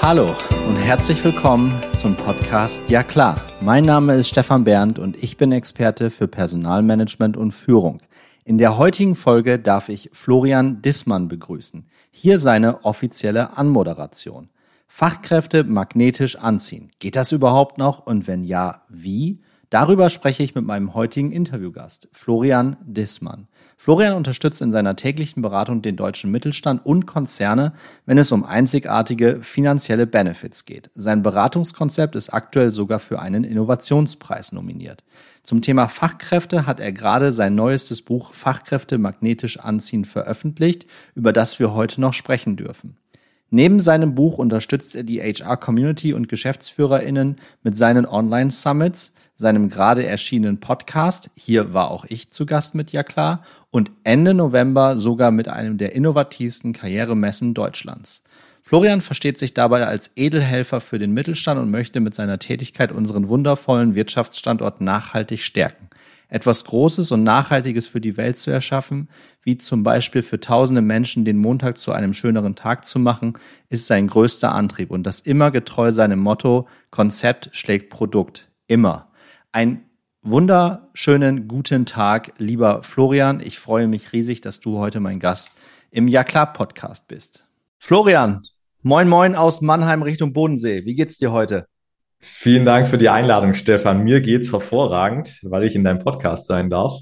Hallo und herzlich willkommen zum Podcast Ja klar. Mein Name ist Stefan Berndt und ich bin Experte für Personalmanagement und Führung. In der heutigen Folge darf ich Florian Dissmann begrüßen. Hier seine offizielle Anmoderation. Fachkräfte magnetisch anziehen. Geht das überhaupt noch? Und wenn ja, wie? Darüber spreche ich mit meinem heutigen Interviewgast, Florian Dissmann. Florian unterstützt in seiner täglichen Beratung den deutschen Mittelstand und Konzerne, wenn es um einzigartige finanzielle Benefits geht. Sein Beratungskonzept ist aktuell sogar für einen Innovationspreis nominiert. Zum Thema Fachkräfte hat er gerade sein neuestes Buch Fachkräfte magnetisch anziehen veröffentlicht, über das wir heute noch sprechen dürfen. Neben seinem Buch unterstützt er die HR-Community und GeschäftsführerInnen mit seinen Online-Summits, seinem gerade erschienenen Podcast, hier war auch ich zu Gast mit Ja klar, und Ende November sogar mit einem der innovativsten Karrieremessen Deutschlands. Florian versteht sich dabei als Edelhelfer für den Mittelstand und möchte mit seiner Tätigkeit unseren wundervollen Wirtschaftsstandort nachhaltig stärken etwas Großes und Nachhaltiges für die Welt zu erschaffen, wie zum Beispiel für tausende Menschen den Montag zu einem schöneren Tag zu machen, ist sein größter Antrieb und das immer getreu seinem Motto Konzept schlägt Produkt. Immer. Ein wunderschönen guten Tag, lieber Florian. Ich freue mich riesig, dass du heute mein Gast im Ja klar Podcast bist. Florian, moin moin aus Mannheim Richtung Bodensee. Wie geht's dir heute? Vielen Dank für die Einladung, Stefan. Mir geht's hervorragend, weil ich in deinem Podcast sein darf.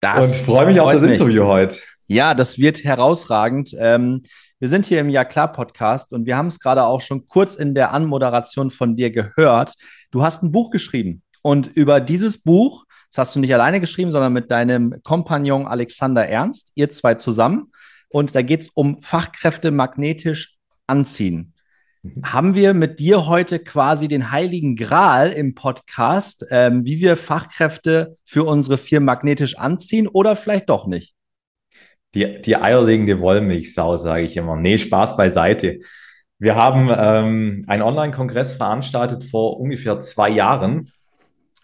Das und freue mich auf das mich. Interview heute. Ja, das wird herausragend. Ähm, wir sind hier im Ja klar Podcast und wir haben es gerade auch schon kurz in der Anmoderation von dir gehört. Du hast ein Buch geschrieben und über dieses Buch, das hast du nicht alleine geschrieben, sondern mit deinem Kompagnon Alexander Ernst, ihr zwei zusammen. Und da geht es um Fachkräfte magnetisch anziehen. Mhm. Haben wir mit dir heute quasi den heiligen Gral im Podcast, ähm, wie wir Fachkräfte für unsere Firmen magnetisch anziehen oder vielleicht doch nicht? Die, die eierlegende Wollmilchsau, sage ich immer. Nee, Spaß beiseite. Wir haben ähm, einen Online-Kongress veranstaltet vor ungefähr zwei Jahren,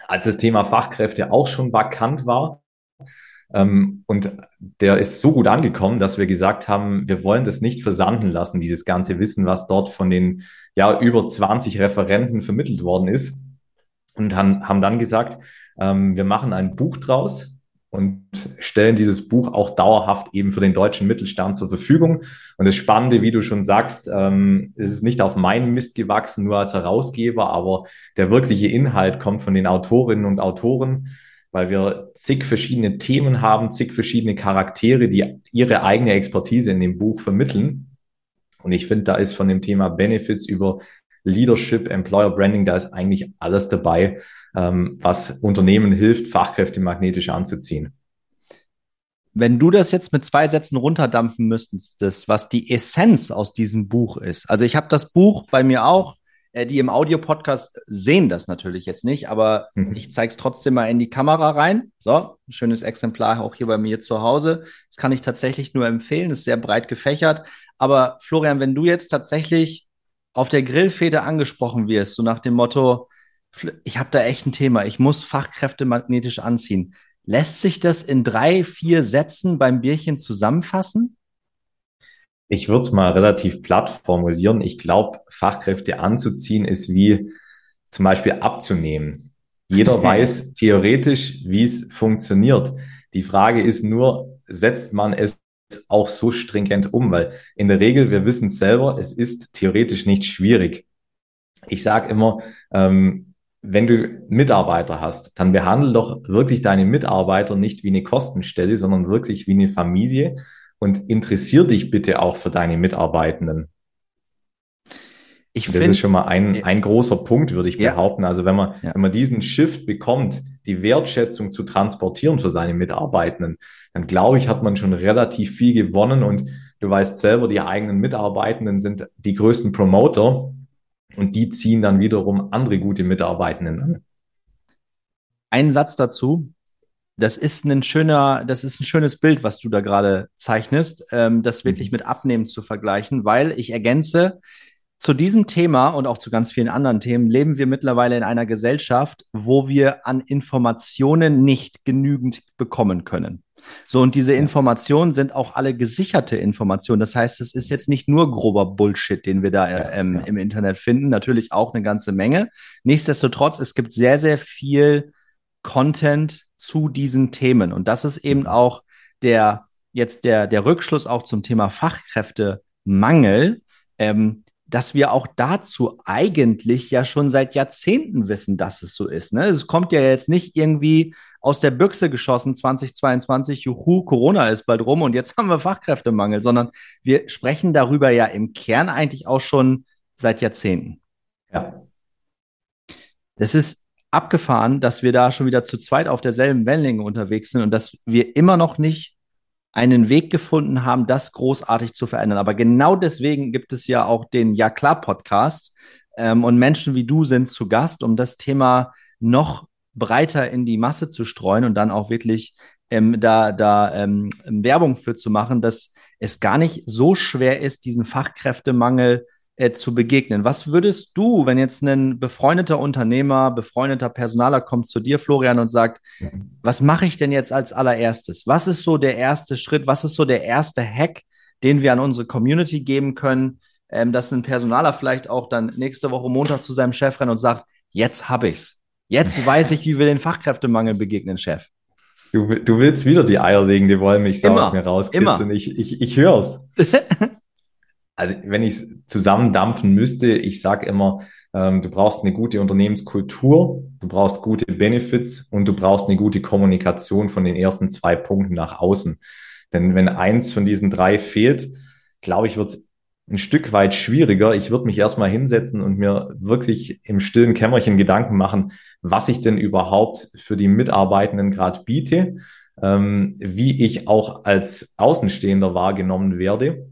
als das Thema Fachkräfte auch schon vakant war. Ähm, und der ist so gut angekommen, dass wir gesagt haben, wir wollen das nicht versanden lassen, dieses ganze Wissen, was dort von den ja über 20 Referenten vermittelt worden ist. Und haben, haben dann gesagt, ähm, wir machen ein Buch draus und stellen dieses Buch auch dauerhaft eben für den deutschen Mittelstand zur Verfügung. Und das Spannende, wie du schon sagst, ähm, ist es nicht auf meinen Mist gewachsen, nur als Herausgeber, aber der wirkliche Inhalt kommt von den Autorinnen und Autoren weil wir zig verschiedene Themen haben, zig verschiedene Charaktere, die ihre eigene Expertise in dem Buch vermitteln. Und ich finde, da ist von dem Thema Benefits über Leadership, Employer Branding, da ist eigentlich alles dabei, ähm, was Unternehmen hilft, Fachkräfte magnetisch anzuziehen. Wenn du das jetzt mit zwei Sätzen runterdampfen müsstest, was die Essenz aus diesem Buch ist. Also ich habe das Buch bei mir auch die im Audio-Podcast sehen das natürlich jetzt nicht, aber mhm. ich zeige es trotzdem mal in die Kamera rein. So, ein schönes Exemplar auch hier bei mir zu Hause. Das kann ich tatsächlich nur empfehlen, ist sehr breit gefächert. Aber Florian, wenn du jetzt tatsächlich auf der Grillfeder angesprochen wirst, so nach dem Motto, ich habe da echt ein Thema, ich muss Fachkräfte magnetisch anziehen. Lässt sich das in drei, vier Sätzen beim Bierchen zusammenfassen? Ich würde es mal relativ platt formulieren. Ich glaube, Fachkräfte anzuziehen ist wie zum Beispiel abzunehmen. Jeder weiß theoretisch, wie es funktioniert. Die Frage ist nur, setzt man es auch so stringent um? Weil in der Regel, wir wissen es selber, es ist theoretisch nicht schwierig. Ich sage immer, ähm, wenn du Mitarbeiter hast, dann behandle doch wirklich deine Mitarbeiter nicht wie eine Kostenstelle, sondern wirklich wie eine Familie und interessier dich bitte auch für deine Mitarbeitenden. Ich das find, ist schon mal ein, ein großer Punkt, würde ich behaupten. Also wenn man, ja. wenn man diesen Shift bekommt, die Wertschätzung zu transportieren für seine Mitarbeitenden, dann glaube ich, hat man schon relativ viel gewonnen und du weißt selber, die eigenen Mitarbeitenden sind die größten Promoter und die ziehen dann wiederum andere gute Mitarbeitenden an. Ein Satz dazu das ist ein schöner, das ist ein schönes Bild, was du da gerade zeichnest, ähm, das wirklich mhm. mit Abnehmen zu vergleichen, weil ich ergänze, zu diesem Thema und auch zu ganz vielen anderen Themen leben wir mittlerweile in einer Gesellschaft, wo wir an Informationen nicht genügend bekommen können. So, und diese Informationen sind auch alle gesicherte Informationen. Das heißt, es ist jetzt nicht nur grober Bullshit, den wir da äh, ähm, im Internet finden, natürlich auch eine ganze Menge. Nichtsdestotrotz, es gibt sehr, sehr viel Content zu diesen Themen. Und das ist eben mhm. auch der, jetzt der, der Rückschluss auch zum Thema Fachkräftemangel. Ähm, dass wir auch dazu eigentlich ja schon seit Jahrzehnten wissen, dass es so ist. Ne? Es kommt ja jetzt nicht irgendwie aus der Büchse geschossen 2022, juhu, Corona ist bald rum und jetzt haben wir Fachkräftemangel, sondern wir sprechen darüber ja im Kern eigentlich auch schon seit Jahrzehnten. Ja. Das ist abgefahren, dass wir da schon wieder zu zweit auf derselben Wellenlänge unterwegs sind und dass wir immer noch nicht einen Weg gefunden haben, das großartig zu verändern. Aber genau deswegen gibt es ja auch den Ja klar Podcast. Ähm, und Menschen wie du sind zu Gast, um das Thema noch breiter in die Masse zu streuen und dann auch wirklich ähm, da, da ähm, Werbung für zu machen, dass es gar nicht so schwer ist, diesen Fachkräftemangel äh, zu begegnen. Was würdest du, wenn jetzt ein befreundeter Unternehmer, befreundeter Personaler kommt zu dir, Florian, und sagt, was mache ich denn jetzt als allererstes? Was ist so der erste Schritt? Was ist so der erste Hack, den wir an unsere Community geben können, ähm, dass ein Personaler vielleicht auch dann nächste Woche Montag zu seinem Chef rennt und sagt, jetzt habe ich's. Jetzt weiß ich, wie wir den Fachkräftemangel begegnen, Chef. Du, du willst wieder die eierlegende Wollmilchsau aus mir rauskitzeln. Ich, ich, ich höre es. also wenn ich es zusammendampfen müsste, ich sage immer, ähm, du brauchst eine gute Unternehmenskultur, du brauchst gute Benefits und du brauchst eine gute Kommunikation von den ersten zwei Punkten nach außen. Denn wenn eins von diesen drei fehlt, glaube ich, wird es ein Stück weit schwieriger. Ich würde mich erstmal hinsetzen und mir wirklich im stillen Kämmerchen Gedanken machen, was ich denn überhaupt für die Mitarbeitenden gerade biete, ähm, wie ich auch als Außenstehender wahrgenommen werde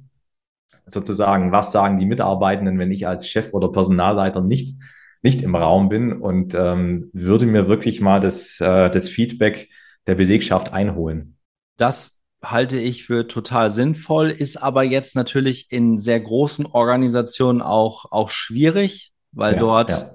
sozusagen, was sagen die Mitarbeitenden, wenn ich als Chef oder Personalleiter nicht, nicht im Raum bin und ähm, würde mir wirklich mal das, äh, das Feedback der Belegschaft einholen. Das halte ich für total sinnvoll, ist aber jetzt natürlich in sehr großen Organisationen auch, auch schwierig, weil ja, dort ja.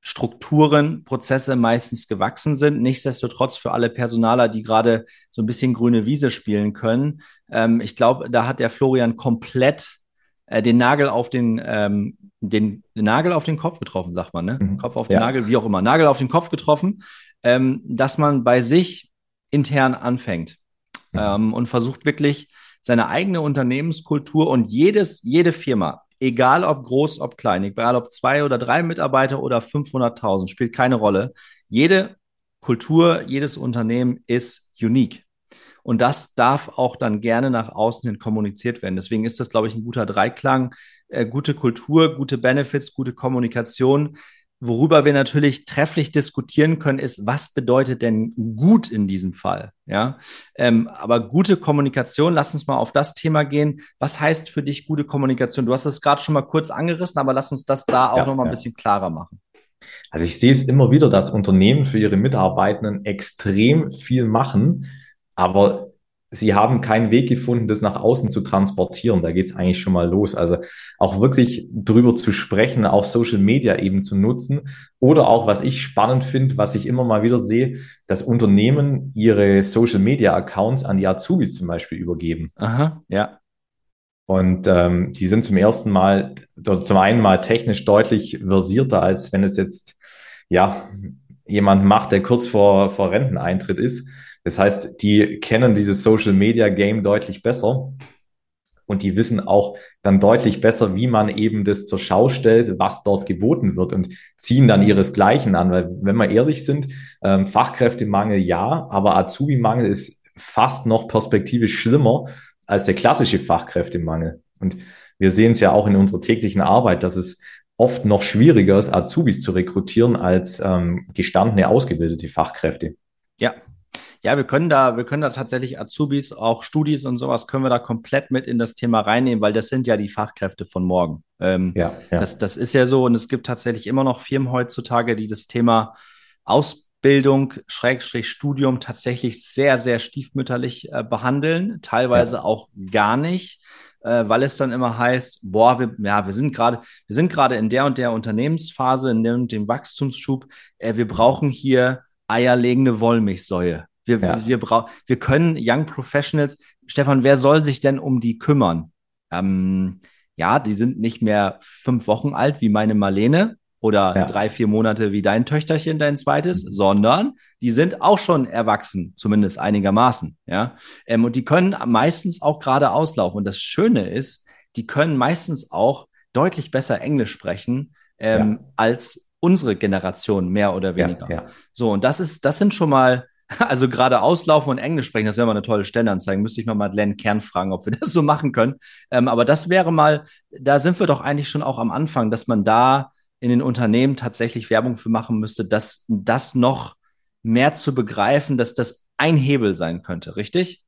Strukturen, Prozesse meistens gewachsen sind. Nichtsdestotrotz für alle Personaler, die gerade so ein bisschen grüne Wiese spielen können. Ähm, ich glaube, da hat der Florian komplett äh, den Nagel auf den, ähm, den, den, Nagel auf den Kopf getroffen, sagt man, ne? Mhm. Kopf auf den ja. Nagel, wie auch immer. Nagel auf den Kopf getroffen, ähm, dass man bei sich intern anfängt mhm. ähm, und versucht wirklich seine eigene Unternehmenskultur und jedes, jede Firma, egal ob groß, ob klein, egal ob zwei oder drei Mitarbeiter oder 500.000, spielt keine Rolle. Jede Kultur, jedes Unternehmen ist unique. Und das darf auch dann gerne nach außen hin kommuniziert werden. Deswegen ist das, glaube ich, ein guter Dreiklang. Äh, gute Kultur, gute Benefits, gute Kommunikation. Worüber wir natürlich trefflich diskutieren können, ist, was bedeutet denn gut in diesem Fall? Ja, ähm, aber gute Kommunikation, lass uns mal auf das Thema gehen. Was heißt für dich gute Kommunikation? Du hast es gerade schon mal kurz angerissen, aber lass uns das da auch ja, noch mal ein bisschen klarer machen. Also ich sehe es immer wieder, dass Unternehmen für ihre Mitarbeitenden extrem viel machen, aber sie haben keinen Weg gefunden, das nach außen zu transportieren. Da geht es eigentlich schon mal los. Also auch wirklich drüber zu sprechen, auch Social Media eben zu nutzen. Oder auch, was ich spannend finde, was ich immer mal wieder sehe, dass Unternehmen ihre Social Media Accounts an die Azubis zum Beispiel übergeben. Aha, ja. Und ähm, die sind zum ersten Mal, zum einen mal technisch deutlich versierter, als wenn es jetzt ja jemand macht, der kurz vor, vor Renteneintritt ist. Das heißt, die kennen dieses Social Media Game deutlich besser und die wissen auch dann deutlich besser, wie man eben das zur Schau stellt, was dort geboten wird und ziehen dann ihresgleichen an. Weil wenn wir ehrlich sind, ähm, Fachkräftemangel ja, aber Azubi-Mangel ist fast noch perspektivisch schlimmer als der klassische Fachkräftemangel. Und wir sehen es ja auch in unserer täglichen Arbeit, dass es oft noch schwieriger ist, Azubis zu rekrutieren als ähm, gestandene, ausgebildete Fachkräfte. Ja, ja, wir können da, wir können da tatsächlich Azubis, auch Studis und sowas können wir da komplett mit in das Thema reinnehmen, weil das sind ja die Fachkräfte von morgen. Ähm, ja, ja. Das, das ist ja so und es gibt tatsächlich immer noch Firmen heutzutage, die das Thema Ausbildung, Schrägstrich Studium tatsächlich sehr, sehr stiefmütterlich äh, behandeln, teilweise ja. auch gar nicht äh, weil es dann immer heißt, boah, wir, ja, wir sind gerade, wir sind gerade in der und der Unternehmensphase, in dem, dem Wachstumsschub, äh, wir brauchen hier eierlegende Wollmilchsäue Wir, ja. wir, wir, wir können Young Professionals, Stefan, wer soll sich denn um die kümmern? Ähm, ja, die sind nicht mehr fünf Wochen alt wie meine Marlene oder ja. drei, vier Monate wie dein Töchterchen, dein zweites, mhm. sondern die sind auch schon erwachsen, zumindest einigermaßen. Ja, ähm, und die können meistens auch gerade auslaufen. Und das Schöne ist, die können meistens auch deutlich besser Englisch sprechen ähm, ja. als unsere Generation, mehr oder weniger. Ja, so, und das ist, das sind schon mal also gerade auslaufen und Englisch sprechen, das wäre mal eine tolle Stellenanzeige. Müsste ich mal Madeleine Kern fragen, ob wir das so machen können. Ähm, aber das wäre mal, da sind wir doch eigentlich schon auch am Anfang, dass man da in den Unternehmen tatsächlich Werbung für machen müsste, dass das noch mehr zu begreifen, dass das ein Hebel sein könnte, richtig?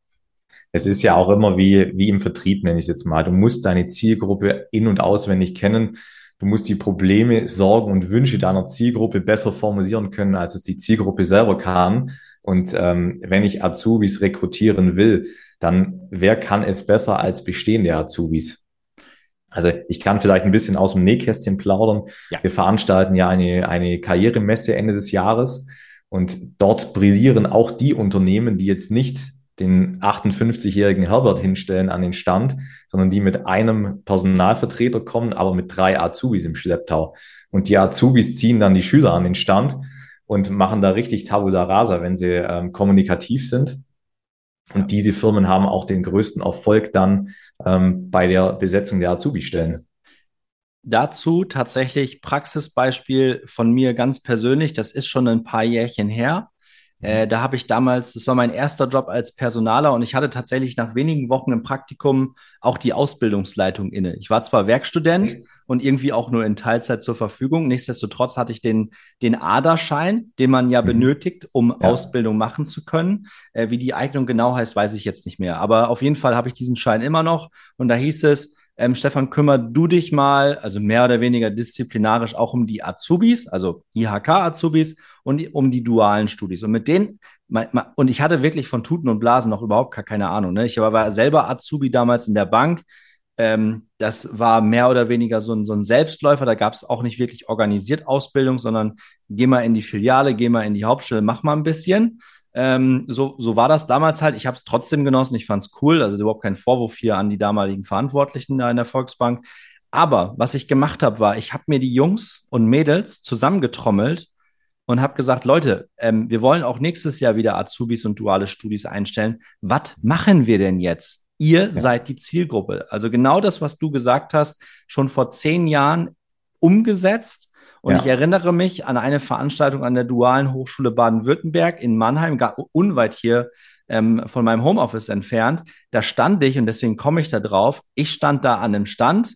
Es ist ja auch immer wie, wie im Vertrieb, nenne ich es jetzt mal. Du musst deine Zielgruppe in- und auswendig kennen. Du musst die Probleme, Sorgen und Wünsche deiner Zielgruppe besser formulieren können, als es die Zielgruppe selber kann. Und ähm, wenn ich Azubis rekrutieren will, dann wer kann es besser als bestehende Azubis? Also ich kann vielleicht ein bisschen aus dem Nähkästchen plaudern. Ja. Wir veranstalten ja eine, eine Karrieremesse Ende des Jahres und dort brillieren auch die Unternehmen, die jetzt nicht den 58-jährigen Herbert hinstellen an den Stand, sondern die mit einem Personalvertreter kommen, aber mit drei Azubis im Schlepptau. Und die Azubis ziehen dann die Schüler an den Stand und machen da richtig Tabula Rasa, wenn sie ähm, kommunikativ sind. Und diese Firmen haben auch den größten Erfolg dann ähm, bei der Besetzung der Azubi-Stellen. Dazu tatsächlich Praxisbeispiel von mir ganz persönlich. Das ist schon ein paar Jährchen her. Äh, da habe ich damals, das war mein erster Job als Personaler und ich hatte tatsächlich nach wenigen Wochen im Praktikum auch die Ausbildungsleitung inne. Ich war zwar Werkstudent und irgendwie auch nur in Teilzeit zur Verfügung. Nichtsdestotrotz hatte ich den, den Aderschein, den man ja mhm. benötigt, um ja. Ausbildung machen zu können. Äh, wie die Eignung genau heißt, weiß ich jetzt nicht mehr. Aber auf jeden Fall habe ich diesen Schein immer noch und da hieß es, ähm, Stefan, kümmer du dich mal, also mehr oder weniger disziplinarisch auch um die Azubis, also IHK-Azubis und um die dualen Studis. Und mit denen, und ich hatte wirklich von Tuten und Blasen noch überhaupt gar keine Ahnung. Ne? Ich war selber Azubi damals in der Bank. Ähm, das war mehr oder weniger so ein, so ein Selbstläufer. Da gab es auch nicht wirklich organisiert Ausbildung, sondern geh mal in die Filiale, geh mal in die Hauptstelle, mach mal ein bisschen. Ähm, so, so war das damals halt. Ich habe es trotzdem genossen. Ich fand es cool. Also überhaupt kein Vorwurf hier an die damaligen Verantwortlichen da in der Volksbank. Aber was ich gemacht habe, war, ich habe mir die Jungs und Mädels zusammengetrommelt und habe gesagt, Leute, ähm, wir wollen auch nächstes Jahr wieder Azubis und duale Studis einstellen. Was machen wir denn jetzt? Ihr ja. seid die Zielgruppe. Also genau das, was du gesagt hast, schon vor zehn Jahren umgesetzt und ja. ich erinnere mich an eine Veranstaltung an der Dualen Hochschule Baden-Württemberg in Mannheim, gar unweit hier ähm, von meinem Homeoffice entfernt. Da stand ich, und deswegen komme ich da drauf, ich stand da an einem Stand.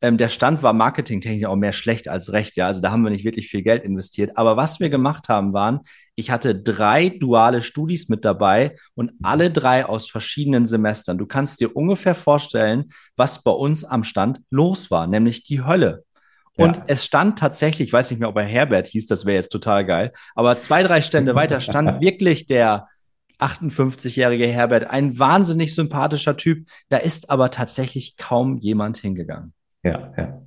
Ähm, der Stand war marketingtechnisch auch mehr schlecht als recht, ja. Also da haben wir nicht wirklich viel Geld investiert. Aber was wir gemacht haben, waren, ich hatte drei duale Studis mit dabei und alle drei aus verschiedenen Semestern. Du kannst dir ungefähr vorstellen, was bei uns am Stand los war, nämlich die Hölle. Und ja. es stand tatsächlich, ich weiß nicht mehr, ob er Herbert hieß, das wäre jetzt total geil, aber zwei, drei Stände weiter stand wirklich der 58-jährige Herbert, ein wahnsinnig sympathischer Typ. Da ist aber tatsächlich kaum jemand hingegangen. Ja, ja.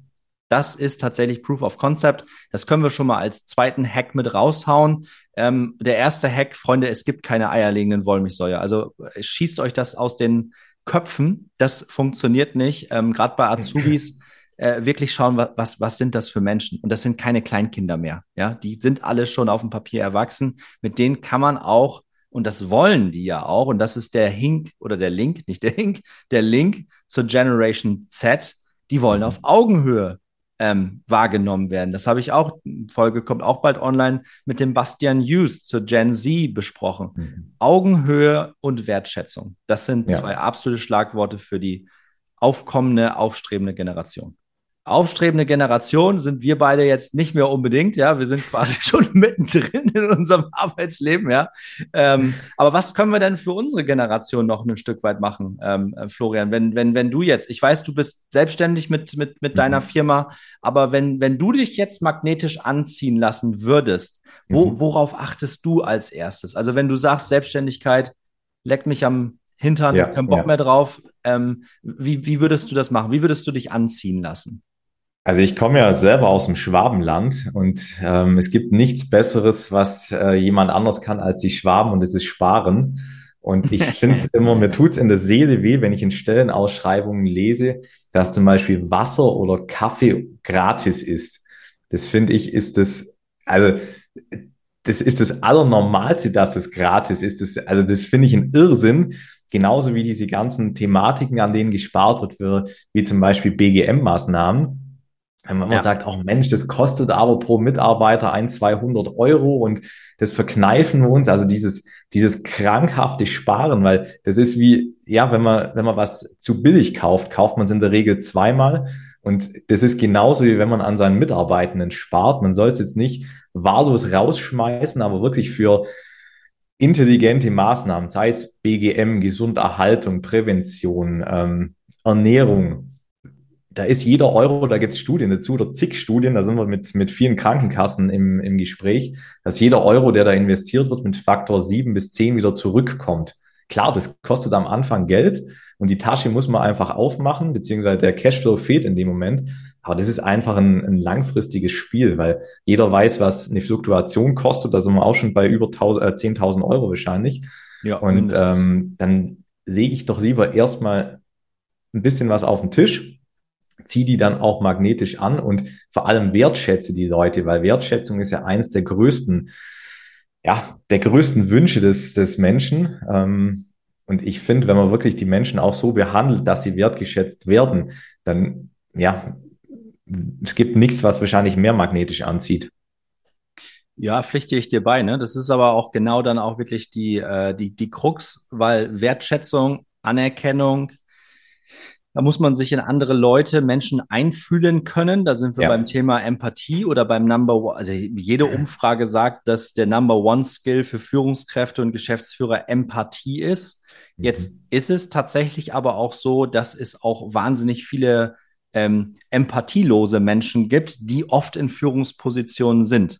Das ist tatsächlich Proof of Concept. Das können wir schon mal als zweiten Hack mit raushauen. Ähm, der erste Hack, Freunde, es gibt keine eierlegenden Wollmilchsäue. Also schießt euch das aus den Köpfen. Das funktioniert nicht. Ähm, Gerade bei Azubis äh, wirklich schauen, was, was sind das für Menschen? Und das sind keine Kleinkinder mehr. Ja, die sind alle schon auf dem Papier erwachsen. Mit denen kann man auch, und das wollen die ja auch, und das ist der Hink oder der Link, nicht der Hink, der Link zur Generation Z. Die wollen auf Augenhöhe ähm, wahrgenommen werden. Das habe ich auch, Folge kommt auch bald online, mit dem Bastian Hughes zur Gen Z besprochen. Mhm. Augenhöhe und Wertschätzung. Das sind ja. zwei absolute Schlagworte für die aufkommende, aufstrebende Generation aufstrebende Generation sind wir beide jetzt nicht mehr unbedingt, ja. Wir sind quasi schon mittendrin in unserem Arbeitsleben, ja. Ähm, aber was können wir denn für unsere Generation noch ein Stück weit machen, ähm, äh, Florian? Wenn, wenn, wenn du jetzt, ich weiß, du bist selbstständig mit, mit, mit mhm. deiner Firma, aber wenn, wenn du dich jetzt magnetisch anziehen lassen würdest, wo, mhm. worauf achtest du als erstes? Also wenn du sagst, Selbstständigkeit, leck mich am Hintern, ja, kein Bock ja. mehr drauf. Ähm, wie, wie würdest du das machen? Wie würdest du dich anziehen lassen? Also ich komme ja selber aus dem Schwabenland und ähm, es gibt nichts Besseres, was äh, jemand anders kann als die Schwaben und es ist Sparen. Und ich finde es immer, mir tut's in der Seele weh, wenn ich in Stellenausschreibungen lese, dass zum Beispiel Wasser oder Kaffee gratis ist. Das finde ich, ist das, also das ist das Allernormalste, dass das gratis ist. Das, also das finde ich ein Irrsinn. Genauso wie diese ganzen Thematiken, an denen gespart wird, wie zum Beispiel BGM-Maßnahmen wenn man immer ja. sagt, auch Mensch, das kostet aber pro Mitarbeiter ein, 200 Euro und das verkneifen wir uns, also dieses, dieses krankhafte Sparen, weil das ist wie, ja, wenn man, wenn man was zu billig kauft, kauft man es in der Regel zweimal. Und das ist genauso wie wenn man an seinen Mitarbeitenden spart. Man soll es jetzt nicht wahllos rausschmeißen, aber wirklich für intelligente Maßnahmen, sei es BGM, Gesunderhaltung, Prävention, ähm, Ernährung, da ist jeder Euro, da gibt es Studien dazu oder zig Studien, da sind wir mit, mit vielen Krankenkassen im, im Gespräch, dass jeder Euro, der da investiert wird, mit Faktor sieben bis zehn wieder zurückkommt. Klar, das kostet am Anfang Geld und die Tasche muss man einfach aufmachen, beziehungsweise der Cashflow fehlt in dem Moment. Aber das ist einfach ein, ein langfristiges Spiel, weil jeder weiß, was eine Fluktuation kostet. Da sind wir auch schon bei über 10.000 äh, Euro wahrscheinlich. Ja, und ähm, dann lege ich doch lieber erstmal ein bisschen was auf den Tisch zieh die dann auch magnetisch an und vor allem wertschätze die Leute, weil Wertschätzung ist ja eins der größten, ja, der größten Wünsche des, des Menschen. Ähm, und ich finde, wenn man wirklich die Menschen auch so behandelt, dass sie wertgeschätzt werden, dann, ja, es gibt nichts, was wahrscheinlich mehr magnetisch anzieht. Ja, pflichte ich dir bei. Ne? Das ist aber auch genau dann auch wirklich die, äh, die, die Krux, weil Wertschätzung, Anerkennung, da muss man sich in andere Leute, Menschen einfühlen können. Da sind wir ja. beim Thema Empathie oder beim Number One. Also jede Umfrage sagt, dass der Number One Skill für Führungskräfte und Geschäftsführer Empathie ist. Mhm. Jetzt ist es tatsächlich aber auch so, dass es auch wahnsinnig viele ähm, empathielose Menschen gibt, die oft in Führungspositionen sind.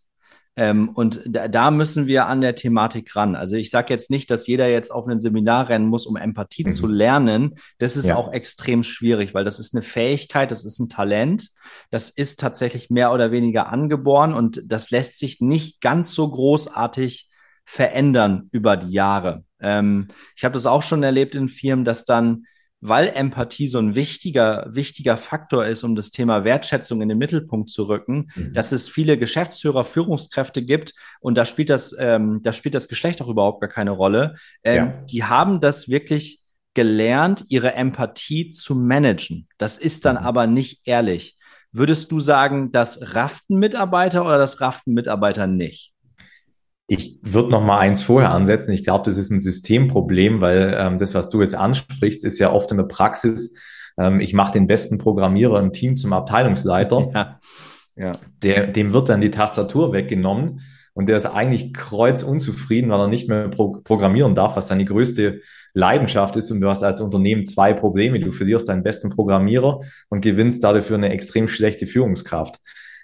Ähm, und da, da, müssen wir an der Thematik ran. Also ich sage jetzt nicht, dass jeder jetzt auf ein Seminar rennen muss, um Empathie mhm. zu lernen. Das ist ja. auch extrem schwierig, weil das ist eine Fähigkeit, das ist ein Talent. Das ist tatsächlich mehr oder weniger angeboren und das lässt sich nicht ganz so großartig verändern über die Jahre. Ähm, ich habe das auch schon erlebt in Firmen, dass dann weil Empathie so ein wichtiger, wichtiger Faktor ist, um das Thema Wertschätzung in den Mittelpunkt zu rücken, mhm. dass es viele Geschäftsführer, Führungskräfte gibt und da spielt das, ähm, da spielt das Geschlecht auch überhaupt gar keine Rolle. Ähm, ja. Die haben das wirklich gelernt, ihre Empathie zu managen. Das ist dann mhm. aber nicht ehrlich. Würdest du sagen, das rafften Mitarbeiter oder das rafften Mitarbeiter nicht? Ich würde noch mal eins vorher ansetzen. Ich glaube, das ist ein Systemproblem, weil ähm, das, was du jetzt ansprichst, ist ja oft in der Praxis, ähm, ich mache den besten Programmierer im Team zum Abteilungsleiter. Ja. Ja. Der, dem wird dann die Tastatur weggenommen und der ist eigentlich kreuzunzufrieden, weil er nicht mehr pro programmieren darf, was seine größte Leidenschaft ist. Und du hast als Unternehmen zwei Probleme. Du verlierst deinen besten Programmierer und gewinnst dafür eine extrem schlechte Führungskraft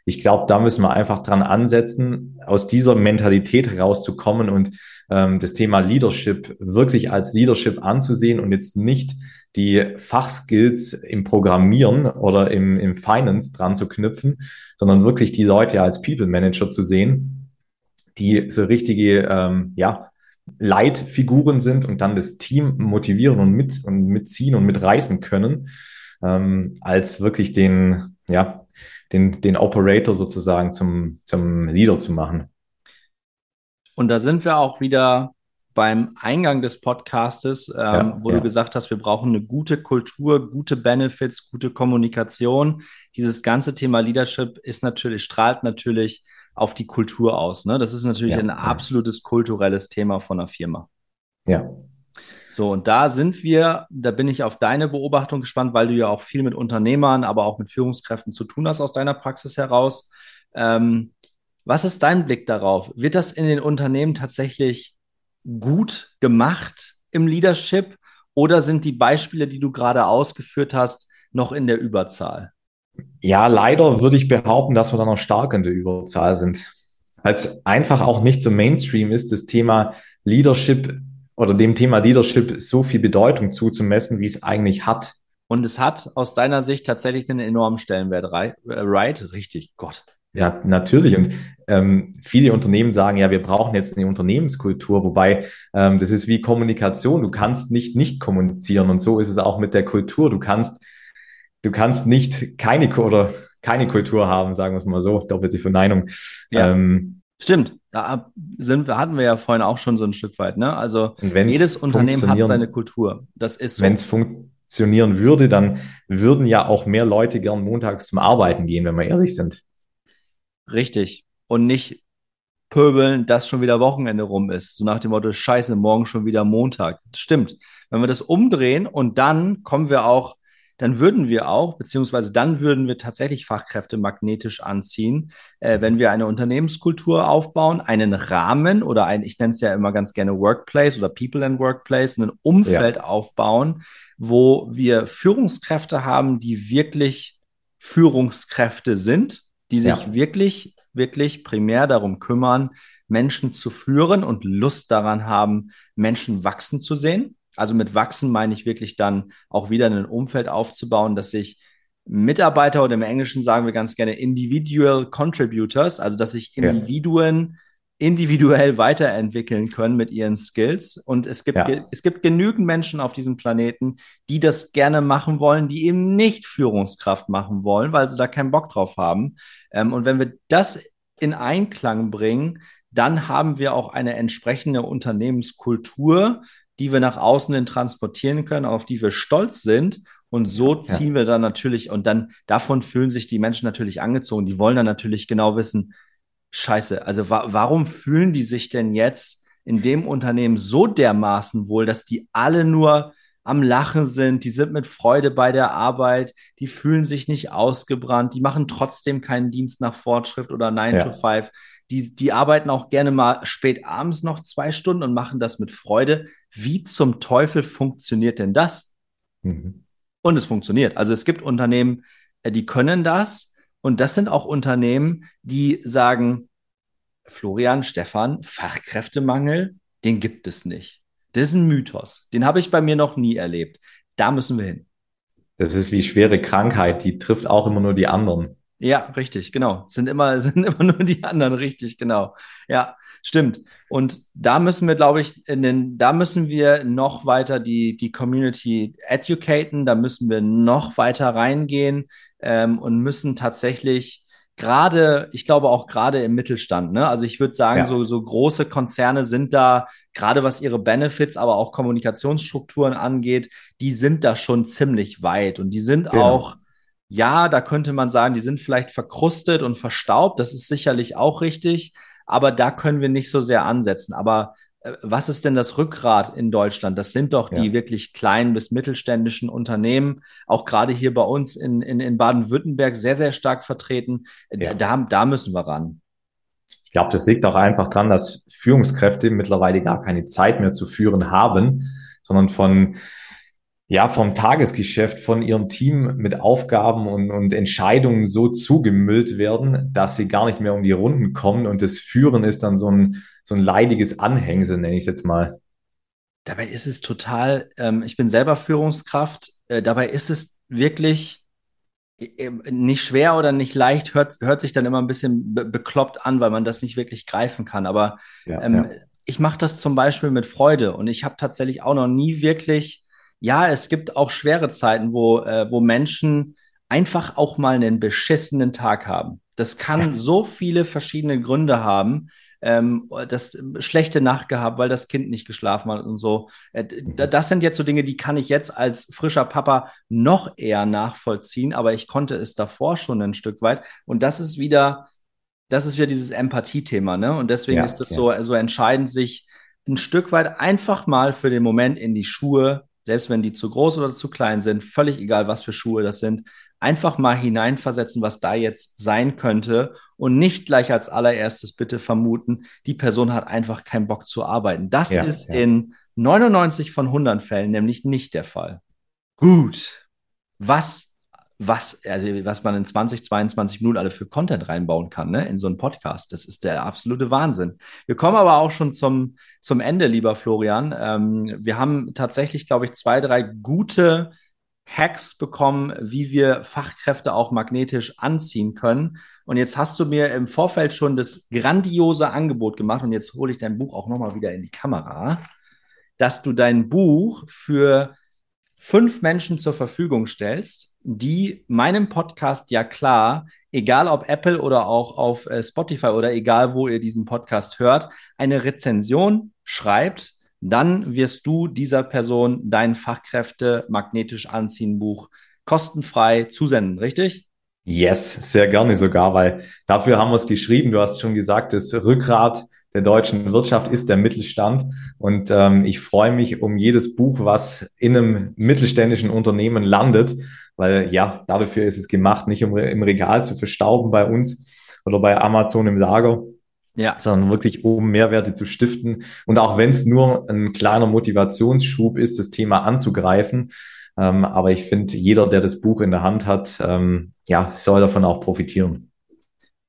ich glaube, da müssen wir einfach dran ansetzen, aus dieser Mentalität rauszukommen und ähm, das Thema Leadership wirklich als Leadership anzusehen und jetzt nicht die Fachskills im Programmieren oder im, im Finance dran zu knüpfen, sondern wirklich die Leute als People Manager zu sehen, die so richtige, ähm, ja, Leitfiguren sind und dann das Team motivieren und, mit, und mitziehen und mitreißen können, ähm, als wirklich den, ja, den, den Operator sozusagen zum, zum Leader zu machen. Und da sind wir auch wieder beim Eingang des Podcastes, ähm, ja, wo ja. du gesagt hast, wir brauchen eine gute Kultur, gute Benefits, gute Kommunikation. Dieses ganze Thema Leadership ist natürlich, strahlt natürlich auf die Kultur aus. Ne? Das ist natürlich ja, ein absolutes kulturelles Thema von einer Firma. Ja, so, und da sind wir, da bin ich auf deine Beobachtung gespannt, weil du ja auch viel mit Unternehmern, aber auch mit Führungskräften zu tun hast aus deiner Praxis heraus. Ähm, was ist dein Blick darauf? Wird das in den Unternehmen tatsächlich gut gemacht im Leadership oder sind die Beispiele, die du gerade ausgeführt hast, noch in der Überzahl? Ja, leider würde ich behaupten, dass wir da noch stark in der Überzahl sind. Als einfach auch nicht so Mainstream ist das Thema Leadership oder dem Thema Leadership so viel Bedeutung zuzumessen, wie es eigentlich hat. Und es hat aus deiner Sicht tatsächlich einen enormen Stellenwert, äh, right? Richtig, Gott. Ja, natürlich. Und ähm, viele Unternehmen sagen, ja, wir brauchen jetzt eine Unternehmenskultur, wobei ähm, das ist wie Kommunikation. Du kannst nicht nicht kommunizieren und so ist es auch mit der Kultur. Du kannst, du kannst nicht keine oder keine Kultur haben, sagen wir es mal so, doppelte Verneinung. Ja. Ähm, Stimmt, da sind hatten wir ja vorhin auch schon so ein Stück weit, ne? Also jedes Unternehmen hat seine Kultur. Das ist so. Wenn es funktionieren würde, dann würden ja auch mehr Leute gern montags zum Arbeiten gehen, wenn wir ehrlich sind. Richtig. Und nicht pöbeln, dass schon wieder Wochenende rum ist. So nach dem Motto, scheiße, morgen schon wieder Montag. Das stimmt. Wenn wir das umdrehen und dann kommen wir auch, dann würden wir auch, beziehungsweise dann würden wir tatsächlich Fachkräfte magnetisch anziehen, äh, wenn wir eine Unternehmenskultur aufbauen, einen Rahmen oder ein, ich nenne es ja immer ganz gerne Workplace oder People and Workplace, ein Umfeld ja. aufbauen, wo wir Führungskräfte haben, die wirklich Führungskräfte sind die sich ja. wirklich, wirklich primär darum kümmern, Menschen zu führen und Lust daran haben, Menschen wachsen zu sehen. Also mit wachsen meine ich wirklich dann auch wieder ein Umfeld aufzubauen, dass sich Mitarbeiter oder im Englischen sagen wir ganz gerne Individual Contributors, also dass sich Individuen ja individuell weiterentwickeln können mit ihren Skills. Und es gibt, ja. es gibt genügend Menschen auf diesem Planeten, die das gerne machen wollen, die eben nicht Führungskraft machen wollen, weil sie da keinen Bock drauf haben. Ähm, und wenn wir das in Einklang bringen, dann haben wir auch eine entsprechende Unternehmenskultur, die wir nach außen hin transportieren können, auf die wir stolz sind. Und so ziehen ja. wir dann natürlich, und dann davon fühlen sich die Menschen natürlich angezogen. Die wollen dann natürlich genau wissen, scheiße, also wa warum fühlen die sich denn jetzt in dem Unternehmen so dermaßen wohl, dass die alle nur am Lachen sind, die sind mit Freude bei der Arbeit, die fühlen sich nicht ausgebrannt, die machen trotzdem keinen Dienst nach Fortschrift oder 9 ja. to 5. Die, die arbeiten auch gerne mal spät abends noch zwei Stunden und machen das mit Freude. Wie zum Teufel funktioniert denn das? Mhm. Und es funktioniert. Also es gibt Unternehmen, äh, die können das und das sind auch Unternehmen, die sagen, Florian, Stefan, Fachkräftemangel, den gibt es nicht. Das ist ein Mythos. Den habe ich bei mir noch nie erlebt. Da müssen wir hin. Das ist wie schwere Krankheit, die trifft auch immer nur die anderen. Ja, richtig, genau. Sind immer, sind immer nur die anderen, richtig, genau. Ja, stimmt. Und da müssen wir, glaube ich, in den, da müssen wir noch weiter die, die Community educaten, da müssen wir noch weiter reingehen ähm, und müssen tatsächlich gerade, ich glaube auch gerade im Mittelstand, ne? Also ich würde sagen, ja. so, so große Konzerne sind da, gerade was ihre Benefits, aber auch Kommunikationsstrukturen angeht, die sind da schon ziemlich weit und die sind genau. auch ja, da könnte man sagen, die sind vielleicht verkrustet und verstaubt. Das ist sicherlich auch richtig. Aber da können wir nicht so sehr ansetzen. Aber äh, was ist denn das Rückgrat in Deutschland? Das sind doch ja. die wirklich kleinen bis mittelständischen Unternehmen, auch gerade hier bei uns in, in, in Baden-Württemberg sehr, sehr stark vertreten. Ja. Da, da müssen wir ran. Ich glaube, das liegt auch einfach dran, dass Führungskräfte mittlerweile gar keine Zeit mehr zu führen haben, sondern von ja, vom Tagesgeschäft, von ihrem Team mit Aufgaben und, und Entscheidungen so zugemüllt werden, dass sie gar nicht mehr um die Runden kommen und das Führen ist dann so ein, so ein leidiges Anhängsel, nenne ich es jetzt mal. Dabei ist es total, ähm, ich bin selber Führungskraft, äh, dabei ist es wirklich äh, nicht schwer oder nicht leicht, hört, hört sich dann immer ein bisschen be bekloppt an, weil man das nicht wirklich greifen kann. Aber ja, ähm, ja. ich mache das zum Beispiel mit Freude und ich habe tatsächlich auch noch nie wirklich ja, es gibt auch schwere Zeiten, wo, äh, wo Menschen einfach auch mal einen beschissenen Tag haben. Das kann so viele verschiedene Gründe haben. Ähm, das schlechte Nacht gehabt, weil das Kind nicht geschlafen hat und so. Äh, mhm. das sind jetzt so Dinge, die kann ich jetzt als frischer Papa noch eher nachvollziehen, aber ich konnte es davor schon ein Stück weit. Und das ist wieder, das ist wieder dieses Empathie-Thema, ne? Und deswegen ja, ist es ja. so, so entscheidend, sich ein Stück weit einfach mal für den Moment in die Schuhe selbst wenn die zu groß oder zu klein sind, völlig egal, was für Schuhe das sind, einfach mal hineinversetzen, was da jetzt sein könnte und nicht gleich als allererstes bitte vermuten, die Person hat einfach keinen Bock zu arbeiten. Das ja, ist ja. in 99 von 100 Fällen nämlich nicht der Fall. Gut. Was was, also was man in 20, 22 Minuten alle für Content reinbauen kann, ne, in so einen Podcast. Das ist der absolute Wahnsinn. Wir kommen aber auch schon zum, zum Ende, lieber Florian. Ähm, wir haben tatsächlich, glaube ich, zwei, drei gute Hacks bekommen, wie wir Fachkräfte auch magnetisch anziehen können. Und jetzt hast du mir im Vorfeld schon das grandiose Angebot gemacht und jetzt hole ich dein Buch auch nochmal wieder in die Kamera, dass du dein Buch für fünf Menschen zur Verfügung stellst, die meinem Podcast ja klar, egal ob Apple oder auch auf äh, Spotify oder egal wo ihr diesen Podcast hört, eine Rezension schreibt, dann wirst du dieser Person dein Fachkräfte magnetisch anziehen Buch kostenfrei zusenden, richtig? Yes, sehr gerne sogar, weil dafür haben wir es geschrieben. Du hast schon gesagt, das Rückgrat der deutschen Wirtschaft ist der Mittelstand. Und ähm, ich freue mich um jedes Buch, was in einem mittelständischen Unternehmen landet, weil ja, dafür ist es gemacht, nicht um im Regal zu verstauben bei uns oder bei Amazon im Lager, ja. sondern wirklich um Mehrwerte zu stiften. Und auch wenn es nur ein kleiner Motivationsschub ist, das Thema anzugreifen. Ähm, aber ich finde, jeder, der das Buch in der Hand hat, ähm, ja, soll davon auch profitieren.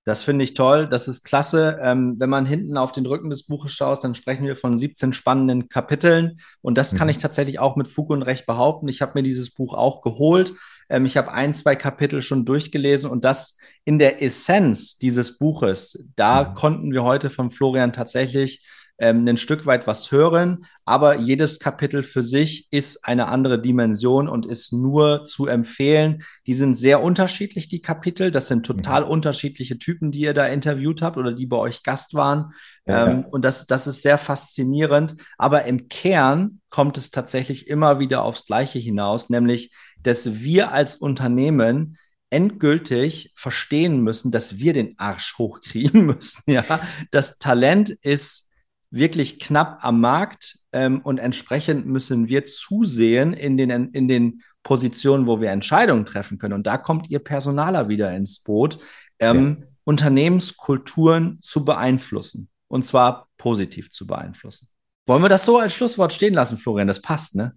Das finde ich toll. Das ist klasse. Ähm, wenn man hinten auf den Rücken des Buches schaut, dann sprechen wir von 17 spannenden Kapiteln. Und das kann mhm. ich tatsächlich auch mit Fug und Recht behaupten. Ich habe mir dieses Buch auch geholt. Ähm, ich habe ein, zwei Kapitel schon durchgelesen und das in der Essenz dieses Buches, da mhm. konnten wir heute von Florian tatsächlich ähm, ein Stück weit was hören, aber jedes Kapitel für sich ist eine andere Dimension und ist nur zu empfehlen. Die sind sehr unterschiedlich, die Kapitel. Das sind total mhm. unterschiedliche Typen, die ihr da interviewt habt oder die bei euch Gast waren. Ja. Ähm, und das, das ist sehr faszinierend. Aber im Kern kommt es tatsächlich immer wieder aufs Gleiche hinaus, nämlich, dass wir als Unternehmen endgültig verstehen müssen, dass wir den Arsch hochkriegen müssen. Ja, das Talent ist wirklich knapp am Markt ähm, und entsprechend müssen wir zusehen in den, in den Positionen, wo wir Entscheidungen treffen können. Und da kommt ihr Personaler wieder ins Boot, ähm, ja. Unternehmenskulturen zu beeinflussen und zwar positiv zu beeinflussen. Wollen wir das so als Schlusswort stehen lassen, Florian? Das passt, ne?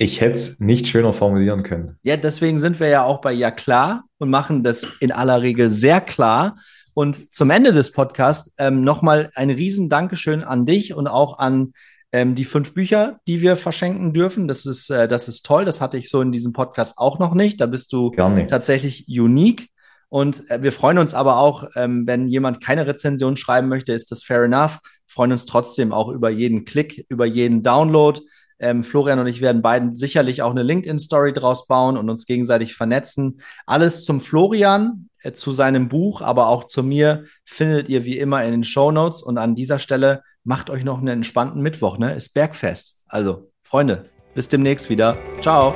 Ich hätte es nicht schöner formulieren können. Ja, deswegen sind wir ja auch bei Ja klar und machen das in aller Regel sehr klar. Und zum Ende des Podcasts ähm, nochmal ein riesen Dankeschön an dich und auch an ähm, die fünf Bücher, die wir verschenken dürfen. Das ist, äh, das ist toll. Das hatte ich so in diesem Podcast auch noch nicht. Da bist du tatsächlich unique. Und äh, wir freuen uns aber auch, ähm, wenn jemand keine Rezension schreiben möchte, ist das fair enough. Freuen uns trotzdem auch über jeden Klick, über jeden Download. Ähm, Florian und ich werden beiden sicherlich auch eine LinkedIn-Story draus bauen und uns gegenseitig vernetzen. Alles zum Florian. Äh, zu seinem Buch, aber auch zu mir findet ihr wie immer in den Show Notes. Und an dieser Stelle macht euch noch einen entspannten Mittwoch, ne? Ist Bergfest. Also, Freunde, bis demnächst wieder. Ciao.